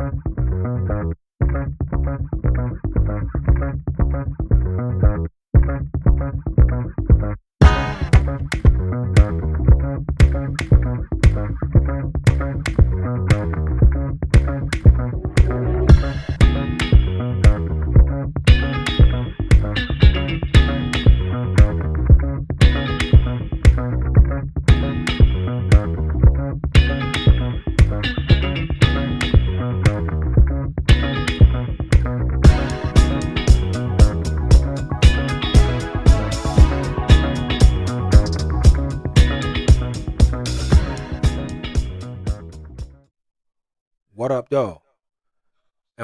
What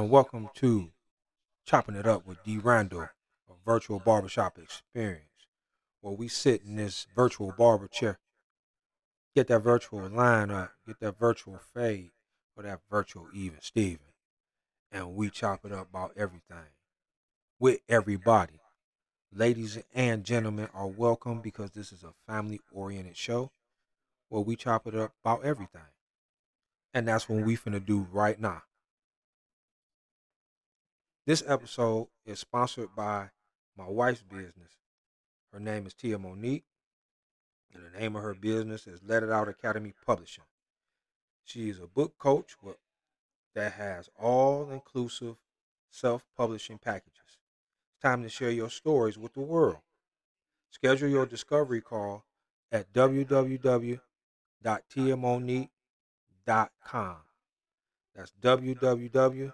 And welcome to Chopping It Up with D. Randle, a virtual barbershop experience, where we sit in this virtual barber chair, get that virtual line up, get that virtual fade, or that virtual even Steven, and we chop it up about everything with everybody. Ladies and gentlemen are welcome because this is a family oriented show where we chop it up about everything. And that's what we finna do right now. This episode is sponsored by my wife's business. Her name is Tia Monique, and the name of her business is Let It Out Academy Publishing. She is a book coach with, that has all inclusive self publishing packages. It's time to share your stories with the world. Schedule your discovery call at www.tiamonique.com. That's www.tiamonique.com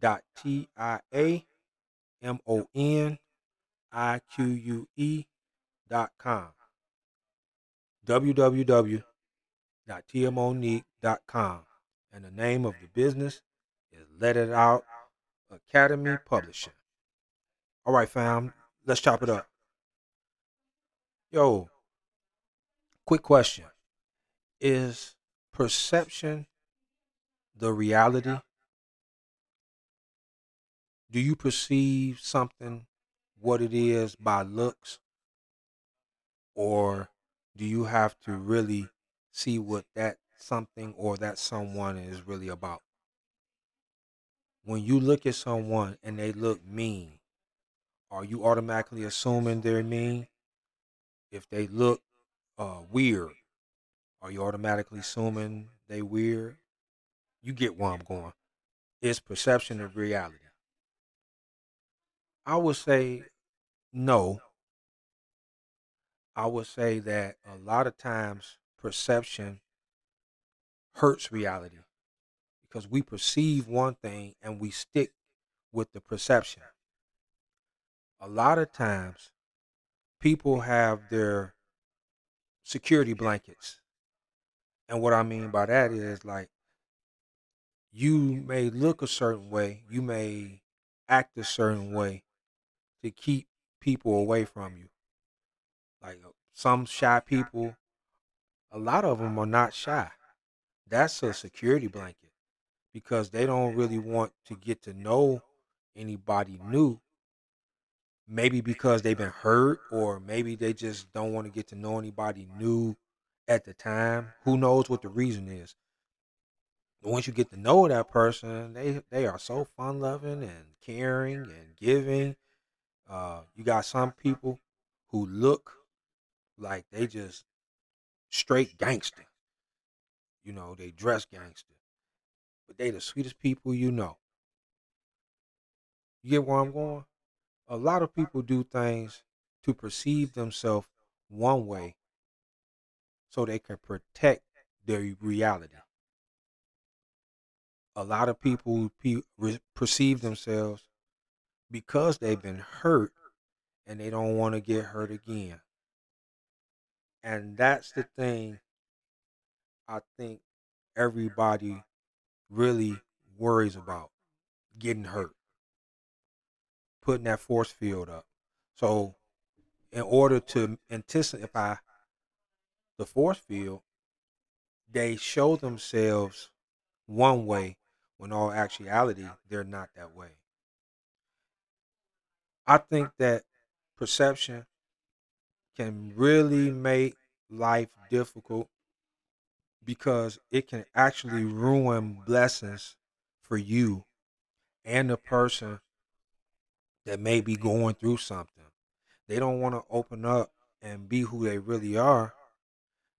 com. That's www.tiamonique.com. www.tiamonique.com. And the name of the business is Let It Out Academy Publishing. All right, fam, let's chop it up. Yo, quick question. Is perception the reality? Do you perceive something what it is by looks? Or do you have to really see what that something or that someone is really about? When you look at someone and they look mean, are you automatically assuming they're mean? If they look uh, weird, are you automatically assuming they weird? You get where I'm going. It's perception of reality. I would say no. I would say that a lot of times perception hurts reality because we perceive one thing and we stick with the perception. A lot of times people have their security blankets and what I mean by that is like you may look a certain way, you may act a certain way to keep people away from you. Like uh, some shy people, a lot of them are not shy. That's a security blanket because they don't really want to get to know anybody new. Maybe because they've been hurt, or maybe they just don't want to get to know anybody new at the time. Who knows what the reason is? But once you get to know that person, they they are so fun loving and caring and giving. Uh, you got some people who look like they just straight gangster. You know, they dress gangster, but they the sweetest people you know. You get where I'm going? A lot of people do things to perceive themselves one way so they can protect their reality. A lot of people perceive themselves because they've been hurt and they don't want to get hurt again. And that's the thing I think everybody really worries about getting hurt, putting that force field up. So, in order to anticipate the force field, they show themselves one way when all actuality they're not that way. I think that perception can really make life difficult because it can actually ruin blessings for you and the person that may be going through something. They don't want to open up and be who they really are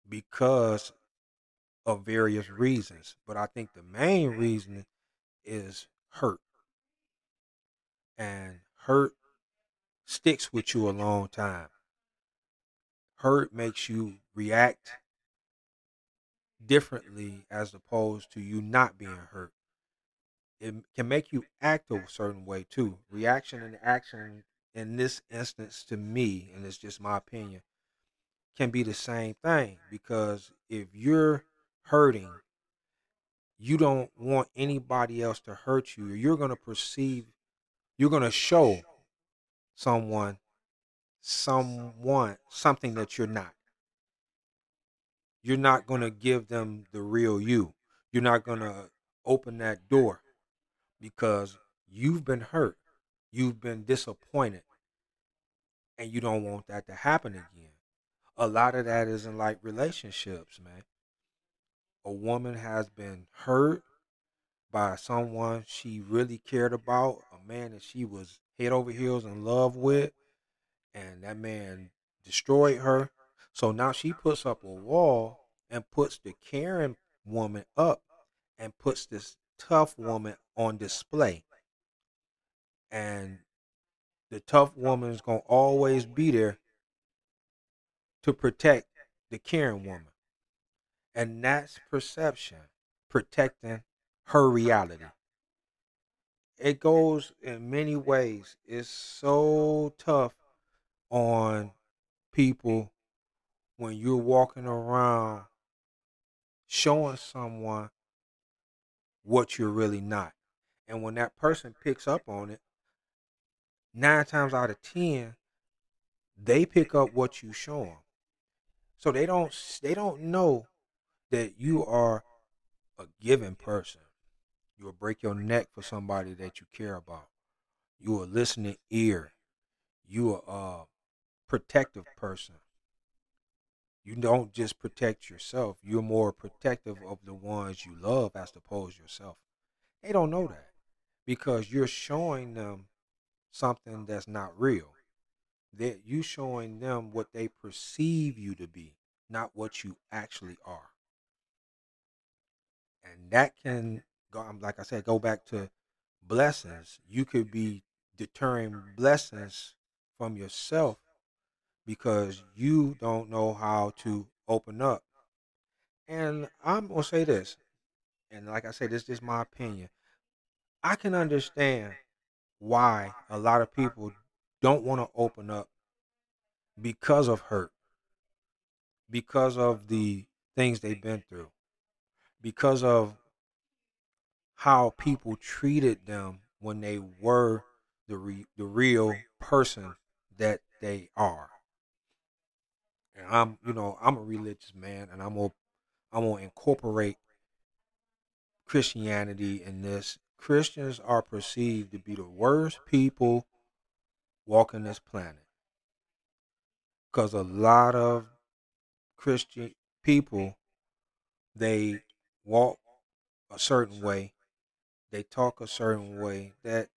because of various reasons. But I think the main reason is hurt. And hurt sticks with you a long time. Hurt makes you react differently as opposed to you not being hurt. It can make you act a certain way too. Reaction and action in this instance to me, and it's just my opinion, can be the same thing because if you're hurting, you don't want anybody else to hurt you. You're going to perceive, you're going to show someone, someone, something that you're not. You're not going to give them the real you. You're not going to open that door because you've been hurt. You've been disappointed. And you don't want that to happen again. A lot of that is in like relationships, man. A woman has been hurt by someone she really cared about, a man that she was head over heels in love with, and that man destroyed her. So now she puts up a wall and puts the caring woman up and puts this tough woman on display. And the tough woman is going to always be there to protect the caring woman. And that's perception, protecting her reality. It goes in many ways. It's so tough on people when you're walking around showing someone what you're really not. And when that person picks up on it, nine times out of ten, they pick up what you show them. So they don't they don't know that you are a giving person. You will break your neck for somebody that you care about. You a listening ear. You are a uh, protective person. You don't just protect yourself. You're more protective of the ones you love as opposed to yourself. They don't know that because you're showing them something that's not real. That you showing them what they perceive you to be, not what you actually are. And that can go like I said, go back to blessings. You could be deterring blessings from yourself because you don't know how to open up. And I'm going to say this, and like I said, this is my opinion. I can understand why a lot of people don't want to open up because of hurt, because of the things they've been through, because of how people treated them when they were the re- the real person that they are. And I'm, you know, I'm a religious man, and I'm gonna, I'm gonna incorporate Christianity in this. Christians are perceived to be the worst people walking this planet because a lot of Christian people they walk a certain way, they talk a certain way that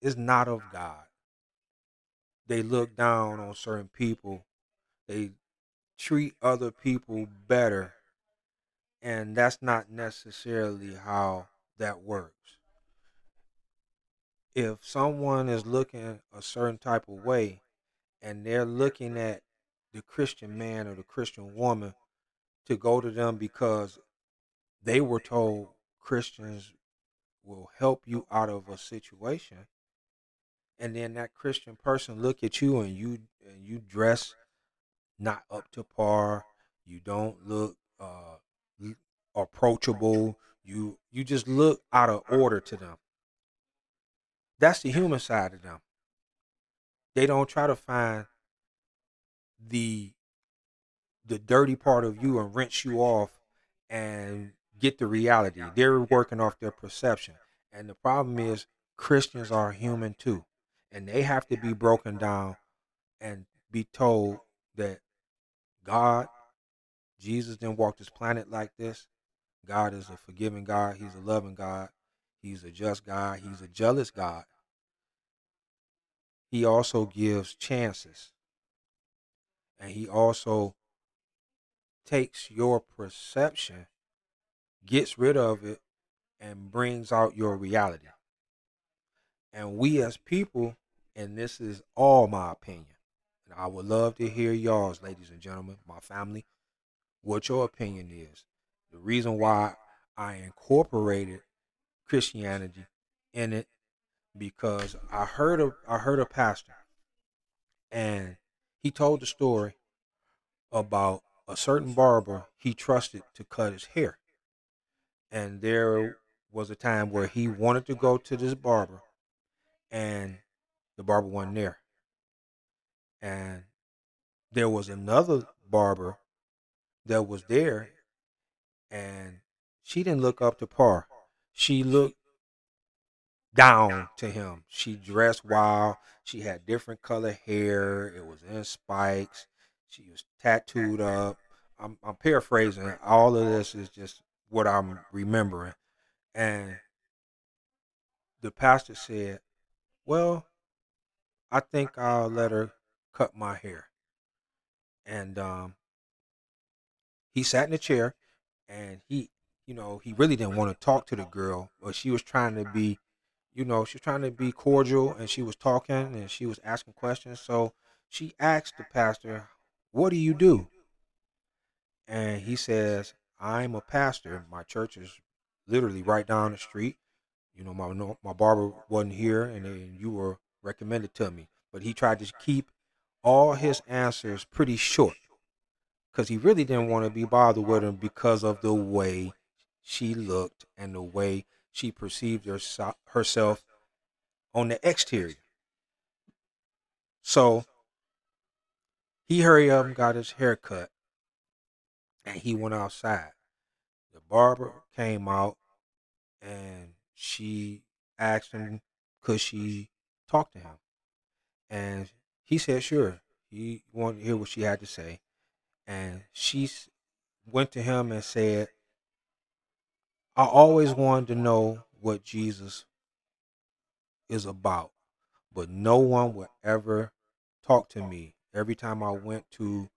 is not of God. They look down on certain people they treat other people better and that's not necessarily how that works if someone is looking a certain type of way and they're looking at the christian man or the christian woman to go to them because they were told christians will help you out of a situation and then that christian person look at you and you and you dress not up to par. You don't look uh, approachable. You you just look out of order to them. That's the human side of them. They don't try to find the the dirty part of you and rinse you off and get the reality. They're working off their perception. And the problem is Christians are human too. And they have to be broken down and be told that God, Jesus didn't walk this planet like this. God is a forgiving God. He's a loving God. He's a just God. He's a jealous God. He also gives chances. And he also takes your perception, gets rid of it, and brings out your reality. And we as people, and this is all my opinion, and I would love to hear y'all's, ladies and gentlemen, my family, what your opinion is. The reason why I incorporated Christianity in it because I heard a I heard a pastor and he told the story about a certain barber he trusted to cut his hair. And there was a time where he wanted to go to this barber and the barber wasn't there. And there was another barber that was there and she didn't look up to par. She looked down to him. She dressed wild. She had different color hair. It was in spikes. She was tattooed up. I'm, I'm paraphrasing. All of this is just what I'm remembering. And the pastor said, Well, I think I'll let her cut my hair. And um, he sat in the chair and he, you know, he really didn't want to talk to the girl, but she was trying to be, you know, she was trying to be cordial and she was talking and she was asking questions. So she asked the pastor, What do you do? And he says, I'm a pastor. My church is literally right down the street. You know, my my barber wasn't here, and then you were recommended to me. But he tried to keep all his answers pretty short because he really didn't want to be bothered with him because of the way she looked and the way she perceived herself on the exterior. So he hurried up and got his hair cut and he went outside. The barber came out and she asked him could she talk to him. And he said sure. He wanted to hear what she had to say. And she went to him and said, I always wanted to know what Jesus is about, but no one would ever talk to me. Every time I went to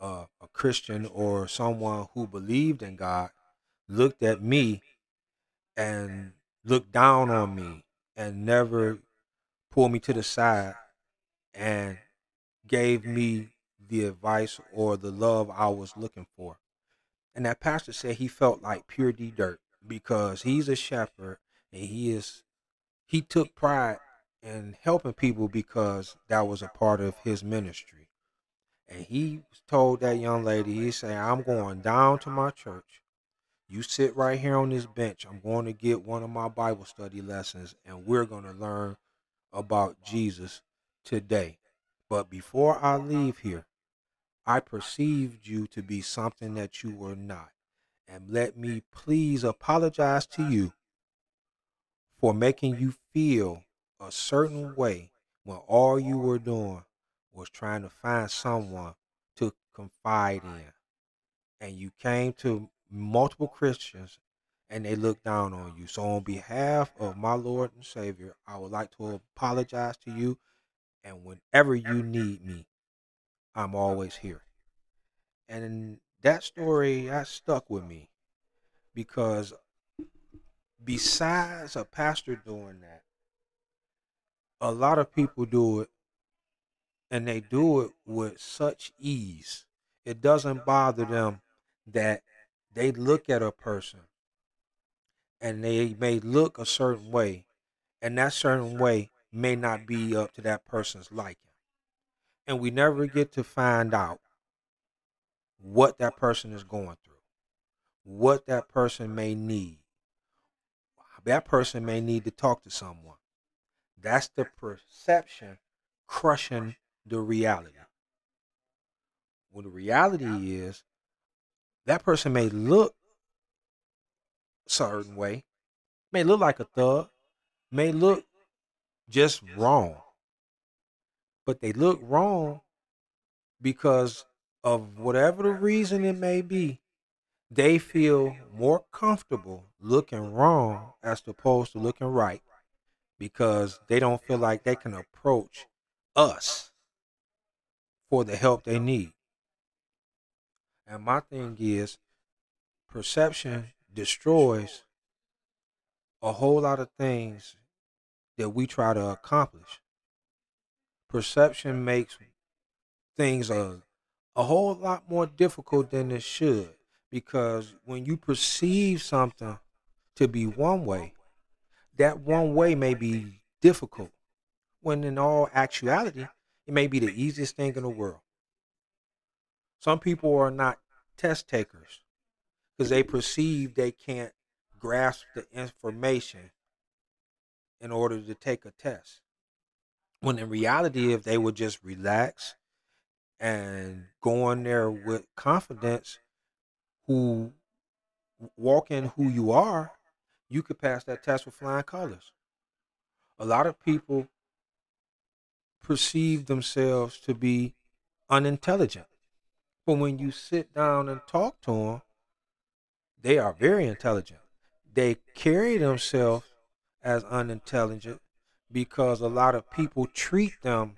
uh, a Christian or someone who believed in God looked at me and looked down on me and never pulled me to the side and gave me the advice or the love I was looking for. And that pastor said he felt like pure D dirt because he's a shepherd and he is he took pride in helping people because that was a part of his ministry. And he told that young lady, he said, I'm going down to my church. You sit right here on this bench. I'm going to get one of my Bible study lessons and we're going to learn about Jesus today. But before I leave here, I perceived you to be something that you were not. And let me please apologize to you for making you feel a certain way when all you were doing was trying to find someone to confide in. And you came to multiple Christians and they look down on you. So, on behalf of my Lord and Savior, I would like to apologize to you. And whenever you need me, I'm always here. And that story that stuck with me because besides a pastor doing that, a lot of people do it and they do it with such ease. It doesn't bother them that they look at a person and they may look a certain way, and that certain way may not be up to that person's liking. And we never get to find out what that person is going through, what that person may need. That person may need to talk to someone. That's the perception crushing the reality. Well, the reality is that person may look a certain way, may look like a thug, may look just wrong. But they look wrong because of whatever the reason it may be. they feel more comfortable looking wrong as opposed to looking right because they don't feel like they can approach us for the help they need. And my thing is, perception destroys a whole lot of things that we try to accomplish. Perception makes things a, a whole lot more difficult than it should because when you perceive something to be one way, that one way may be difficult when in all actuality it may be the easiest thing in the world some people are not test takers because they perceive they can't grasp the information in order to take a test when in reality if they would just relax and go in there with confidence who walk in who you are you could pass that test with flying colors. A lot of people perceive themselves to be unintelligent. But when you sit down and talk to them, they are very intelligent. They carry themselves as unintelligent because a lot of people treat them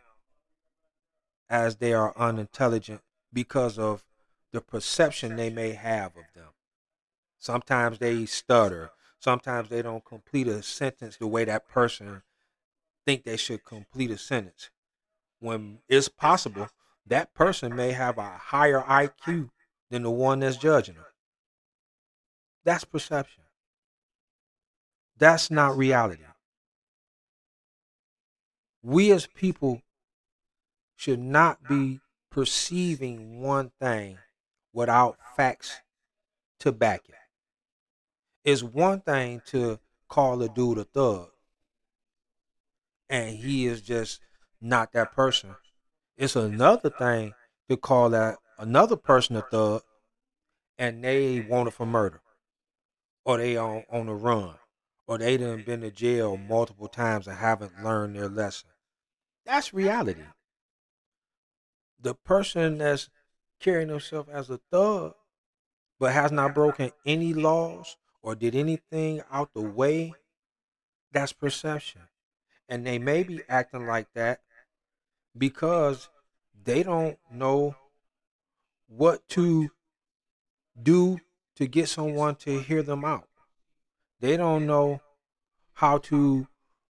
as they are unintelligent because of the perception they may have of them. Sometimes they stutter sometimes they don't complete a sentence the way that person think they should complete a sentence. When it's possible, that person may have a higher IQ than the one that's judging them. That's perception. That's not reality. We as people should not be perceiving one thing without facts to back it. It's one thing to call a dude a thug, and he is just not that person. It's another thing to call that another person a thug, and they wanted for murder, or they on on the run, or they done been to jail multiple times and haven't learned their lesson. That's reality. The person that's carrying himself as a thug, but has not broken any laws or did anything out the way, that's perception. And they may be acting like that because they don't know what to do to get someone to hear them out. They don't know how to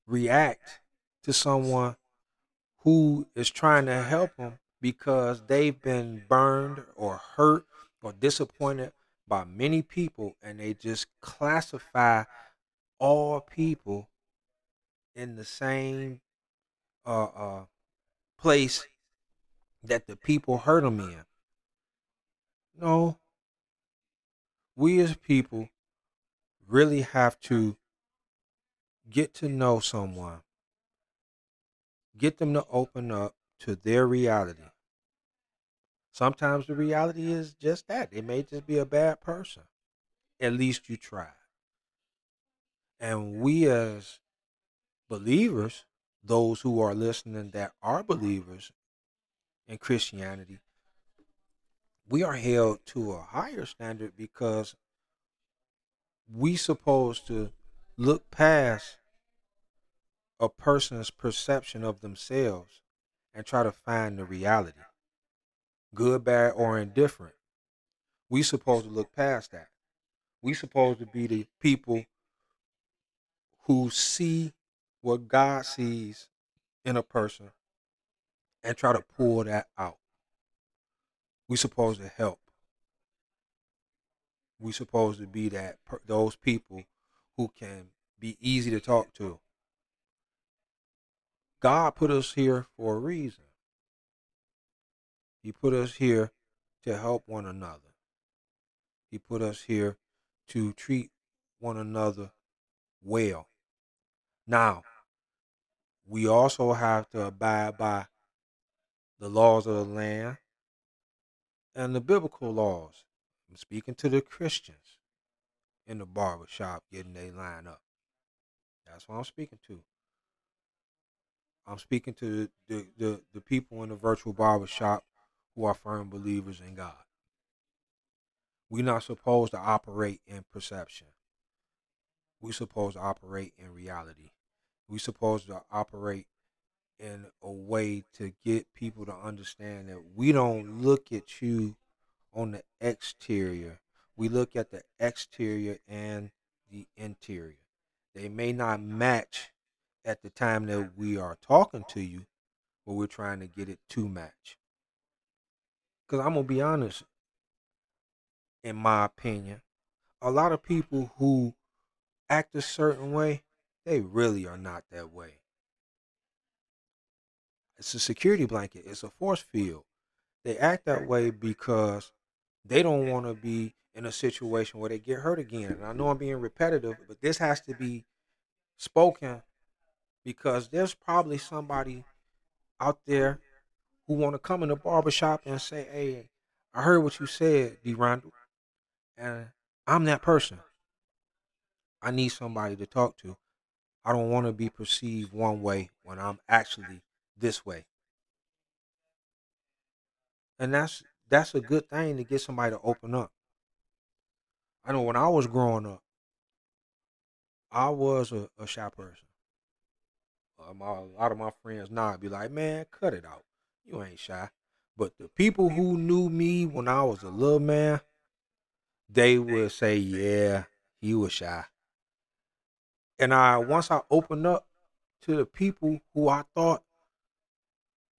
react to someone who is trying to help them because they've been burned or hurt or disappointed by many people and they just classify all people in the same uh, uh, place that the people hurt them in. No, we as people really have to get to know someone, get them to open up to their reality Sometimes the reality is just that. They may just be a bad person. At least you try. And we as believers, those who are listening that are believers in Christianity, we are held to a higher standard because we supposed to look past a person's perception of themselves and try to find the reality good, bad, or indifferent. We supposed to look past that. We supposed to be the people who see what God sees in a person and try to pull that out. We supposed to help. We supposed to be that those people who can be easy to talk to. God put us here for a reason. He put us here to help one another. He put us here to treat one another well. Now, we also have to abide by the laws of the land and the biblical laws. I'm speaking to the Christians in the barber shop getting their line up. That's what I'm speaking to. I'm speaking to the, the, the people in the virtual barber shop who are firm believers in God. We're not supposed to operate in perception. We're supposed to operate in reality. We're supposed to operate in a way to get people to understand that we don't look at you on the exterior. We look at the exterior and the interior. They may not match at the time that we are talking to you, but we're trying to get it to match. Because I'm going to be honest, in my opinion, a lot of people who act a certain way, they really are not that way. It's a security blanket, it's a force field. They act that way because they don't want to be in a situation where they get hurt again. And I know I'm being repetitive, but this has to be spoken because there's probably somebody out there who want to come in the barbershop and say, Hey, I heard what you said, D. Randle, and I'm that person. I need somebody to talk to. I don't want to be perceived one way when I'm actually this way. And that's that's a good thing to get somebody to open up. I know when I was growing up, I was a, a shy person. Uh, my, a lot of my friends now be like, man, cut it out. You ain't shy. But the people who knew me when I was a little man, they would say, yeah, he was shy. And I once I opened up to the people who I thought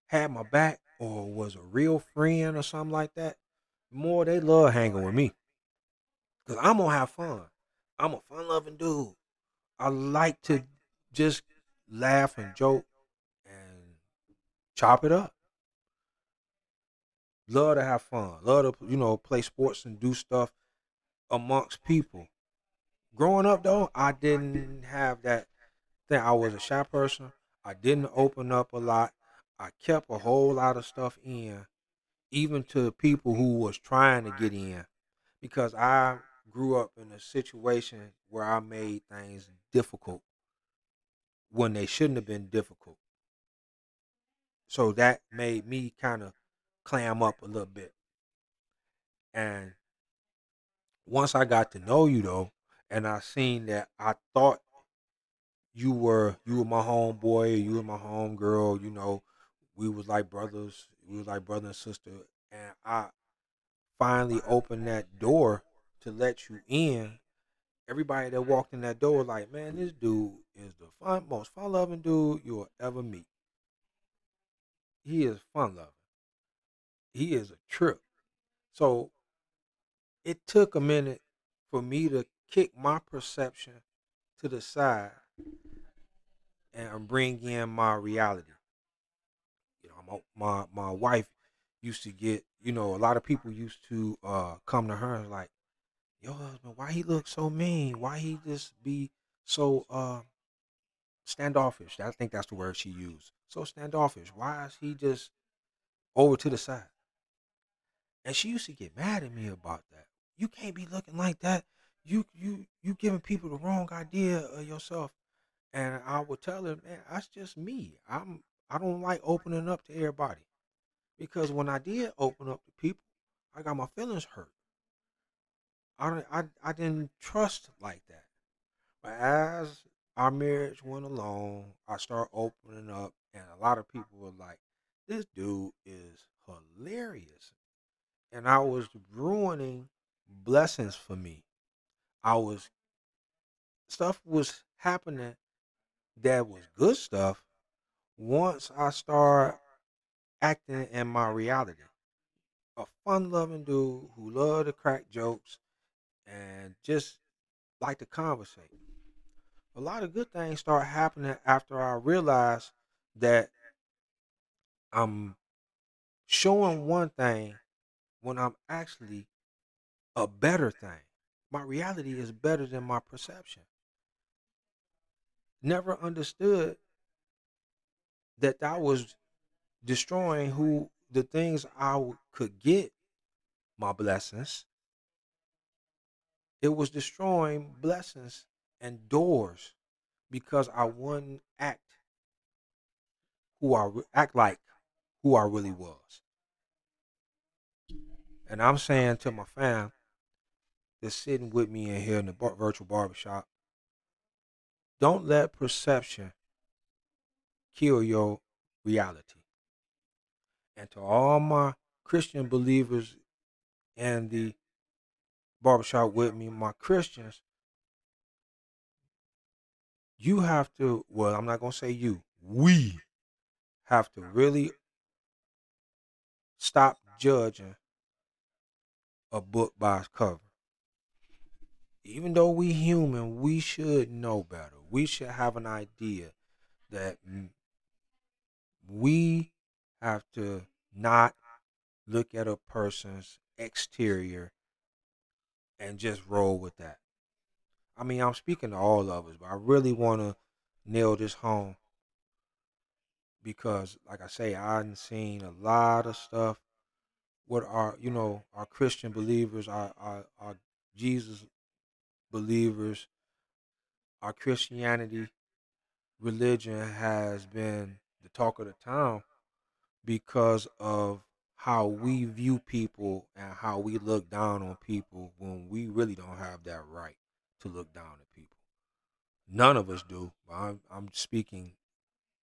had my back or was a real friend or something like that, more they love hanging with me. Cause I'm gonna have fun. I'm a fun loving dude. I like to just laugh and joke and chop it up. Love to have fun. Love to, you know, play sports and do stuff amongst people. Growing up though, I didn't have that thing. I was a shy person. I didn't open up a lot. I kept a whole lot of stuff in, even to people who was trying to get in, because I grew up in a situation where I made things difficult when they shouldn't have been difficult. So that made me kind of clam up a little bit. And once I got to know you though, and I seen that I thought you were you were my homeboy, you were my homegirl, you know, we was like brothers, we was like brother and sister, and I finally opened that door to let you in. Everybody that walked in that door, was like, man, this dude is the fun, most fun loving dude you'll ever meet. He is fun loving. He is a trip. So it took a minute for me to kick my perception to the side and bring in my reality You my my my wife used to get, you know, a lot of people used to uh come to her and like, yo husband, why he look so mean? Why he just be so uh standoffish? I think that's the word she used. So standoffish. Why is he just over to the side? And she used to get mad at me about that. You can't be looking like that. You you you giving people the wrong idea of yourself. And I would tell her, man, that's just me. I'm I don't like opening up to everybody because when I did open up to people, I got my feelings hurt. I, I, I didn't trust like that. But as our marriage went along, I started opening up, and a lot of people were like, "This dude is hilarious," and I was ruining blessings for me. I was stuff was happening that was good stuff, once I start acting in my reality. A fun loving dude who loved to crack jokes and just like to conversate. A lot of good things start happening after I realize that I'm showing one thing when I'm actually a better thing. My reality is better than my perception. Never understood that that was destroying who the things I could get my blessings. It was destroying blessings and doors because I wouldn't act who I act like who I really was. And I'm saying to my fam, that's sitting with me in here in the bar- virtual barbershop, don't let perception kill your reality. And to all my Christian believers in the barbershop with me, my Christians, you have to, well, I'm not going to say you, we have to really stop judging a book by its cover. Even though we human, we should know better. We should have an idea that we have to not look at a person's exterior and just roll with that. I mean, I'm speaking to all of us, but I really want to nail this home because, like I say, I've seen a lot of stuff. What our, you know, our Christian believers, our, our, our Jesus believers, our Christianity religion has been the talk of the town because of how we view people and how we look down on people when we really don't have that right to look down at people. None of us do, but I'm, I'm speaking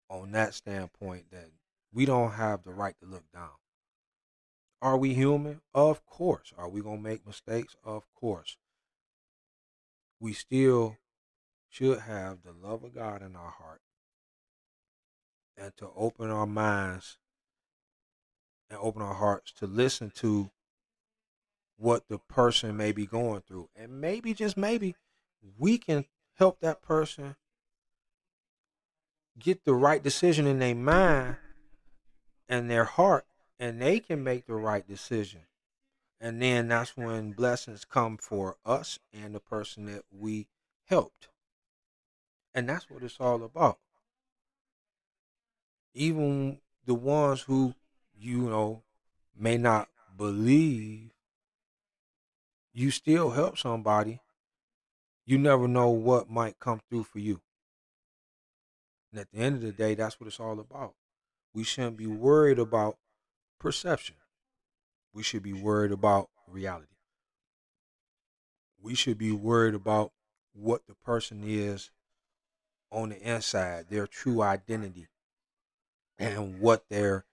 on that standpoint that we don't have the right to look down. Are we human? Of course. Are we going to make mistakes? Of course. We still should have the love of God in our heart and to open our minds and open our hearts to listen to what the person may be going through. And maybe, just maybe, we can help that person get the right decision in their mind and their heart, and they can make the right decision. And then that's when blessings come for us and the person that we helped. And that's what it's all about. Even the ones who you know may not believe, you still help somebody. You never know what might come through for you. And at the end of the day, that's what it's all about. We shouldn't be worried about perception. We should be worried about reality. We should be worried about what the person is on the inside, their true identity, and what their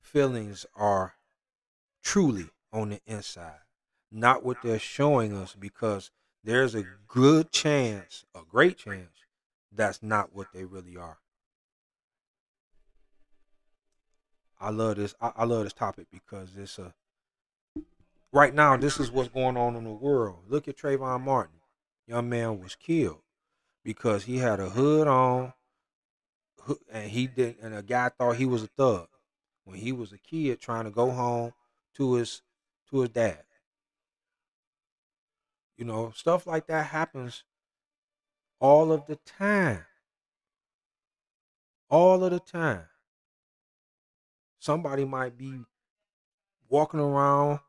feelings are truly on the inside, not what they're showing us, because there's a good chance, a great chance, that's not what they really are. I love this. I, I love this topic because it's a right now. This is what's going on in the world. Look at Trayvon Martin. Young man was killed because he had a hood on, and he did, and a guy thought he was a thug when he was a kid trying to go home to his to his dad. You know, stuff like that happens all of the time. All of the time. Somebody might be walking around,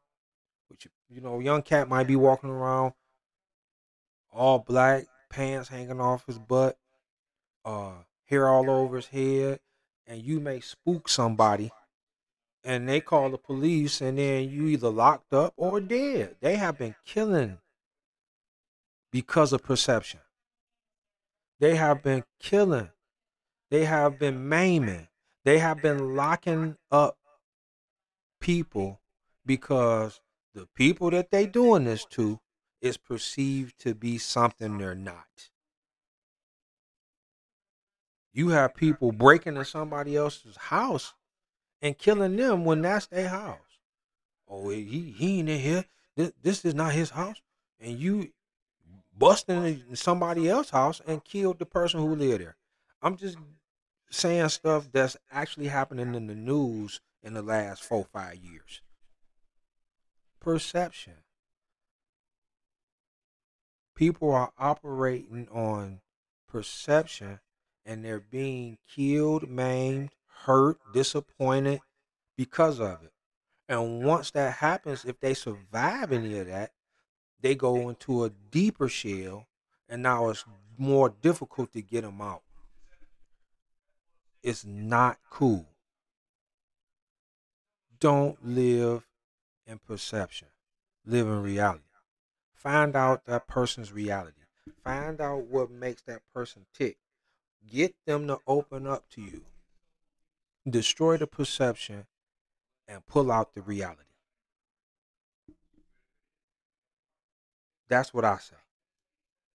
you know, young cat might be walking around all black, pants hanging off his butt, uh, hair all over his head, and you may spook somebody and they call the police and then you either locked up or dead. They have been killing because of perception. They have been killing. They have been maiming. They have been locking up people because the people that they doing this to is perceived to be something they're not. You have people breaking into somebody else's house and killing them when that's their house. Oh, he he ain't in here. This, this is not his house, and you busting in somebody else's house and killed the person who lived there. I'm just saying stuff that's actually happening in the news in the last four five years. Perception. People are operating on perception and they're being killed, maimed, hurt, disappointed because of it. And once that happens, if they survive any of that, they go into a deeper shell, and now it's more difficult to get them out. It's not cool. Don't live in perception, live in reality. Find out that person's reality. Find out what makes that person tick. Get them to open up to you. Destroy the perception and pull out the reality. That's what I say.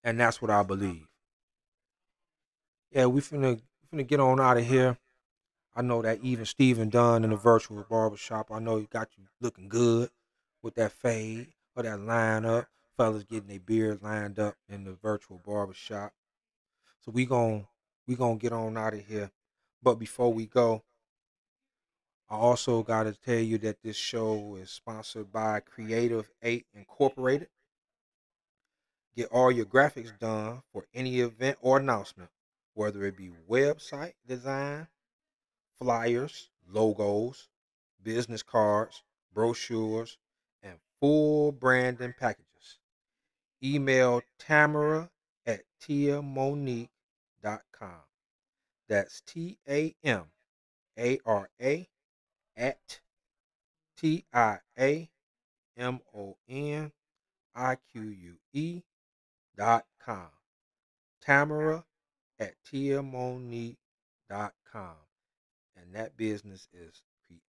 And that's what I believe. Yeah, we finna finna get on out of here. I know that even Steven Dunn in the virtual barbershop, I know he got you looking good with that fade or that line up. Fellas getting their beards lined up in the virtual barbershop. So we gon' we gonna get on out of here. But before we go, I also gotta tell you that this show is sponsored by Creative 8 Incorporated. Get all your graphics done for any event or announcement, whether it be website design, flyers, logos, business cards, brochures, and full branding packages. Email Tamara at tiamonique.com. That's T A M A R A at T I A M O N I Q U E dot com. Tamara at tiamonique dot com and that business is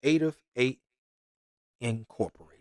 Creative 8 Incorporated.